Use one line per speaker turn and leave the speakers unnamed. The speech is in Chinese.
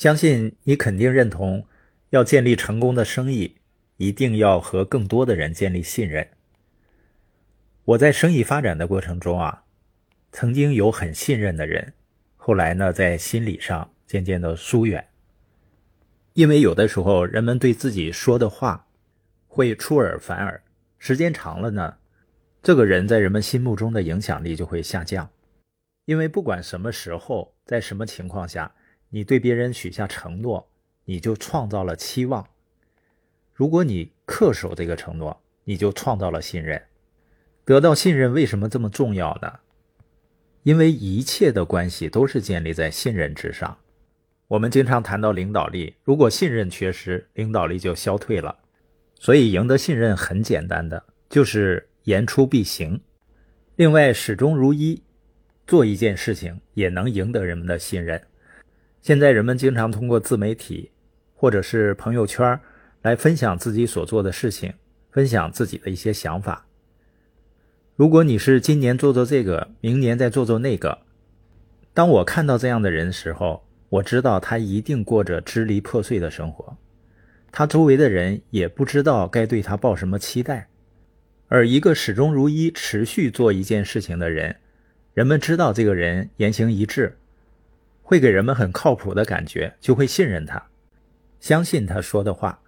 相信你肯定认同，要建立成功的生意，一定要和更多的人建立信任。我在生意发展的过程中啊，曾经有很信任的人，后来呢，在心理上渐渐的疏远。因为有的时候人们对自己说的话会出尔反尔，时间长了呢，这个人在人们心目中的影响力就会下降。因为不管什么时候，在什么情况下，你对别人许下承诺，你就创造了期望。如果你恪守这个承诺，你就创造了信任。得到信任为什么这么重要呢？因为一切的关系都是建立在信任之上。我们经常谈到领导力，如果信任缺失，领导力就消退了。所以赢得信任很简单的，就是言出必行。另外，始终如一，做一件事情也能赢得人们的信任。现在人们经常通过自媒体或者是朋友圈来分享自己所做的事情，分享自己的一些想法。如果你是今年做做这个，明年再做做那个，当我看到这样的人时候，我知道他一定过着支离破碎的生活，他周围的人也不知道该对他抱什么期待。而一个始终如一、持续做一件事情的人，人们知道这个人言行一致，会给人们很靠谱的感觉，就会信任他，相信他说的话。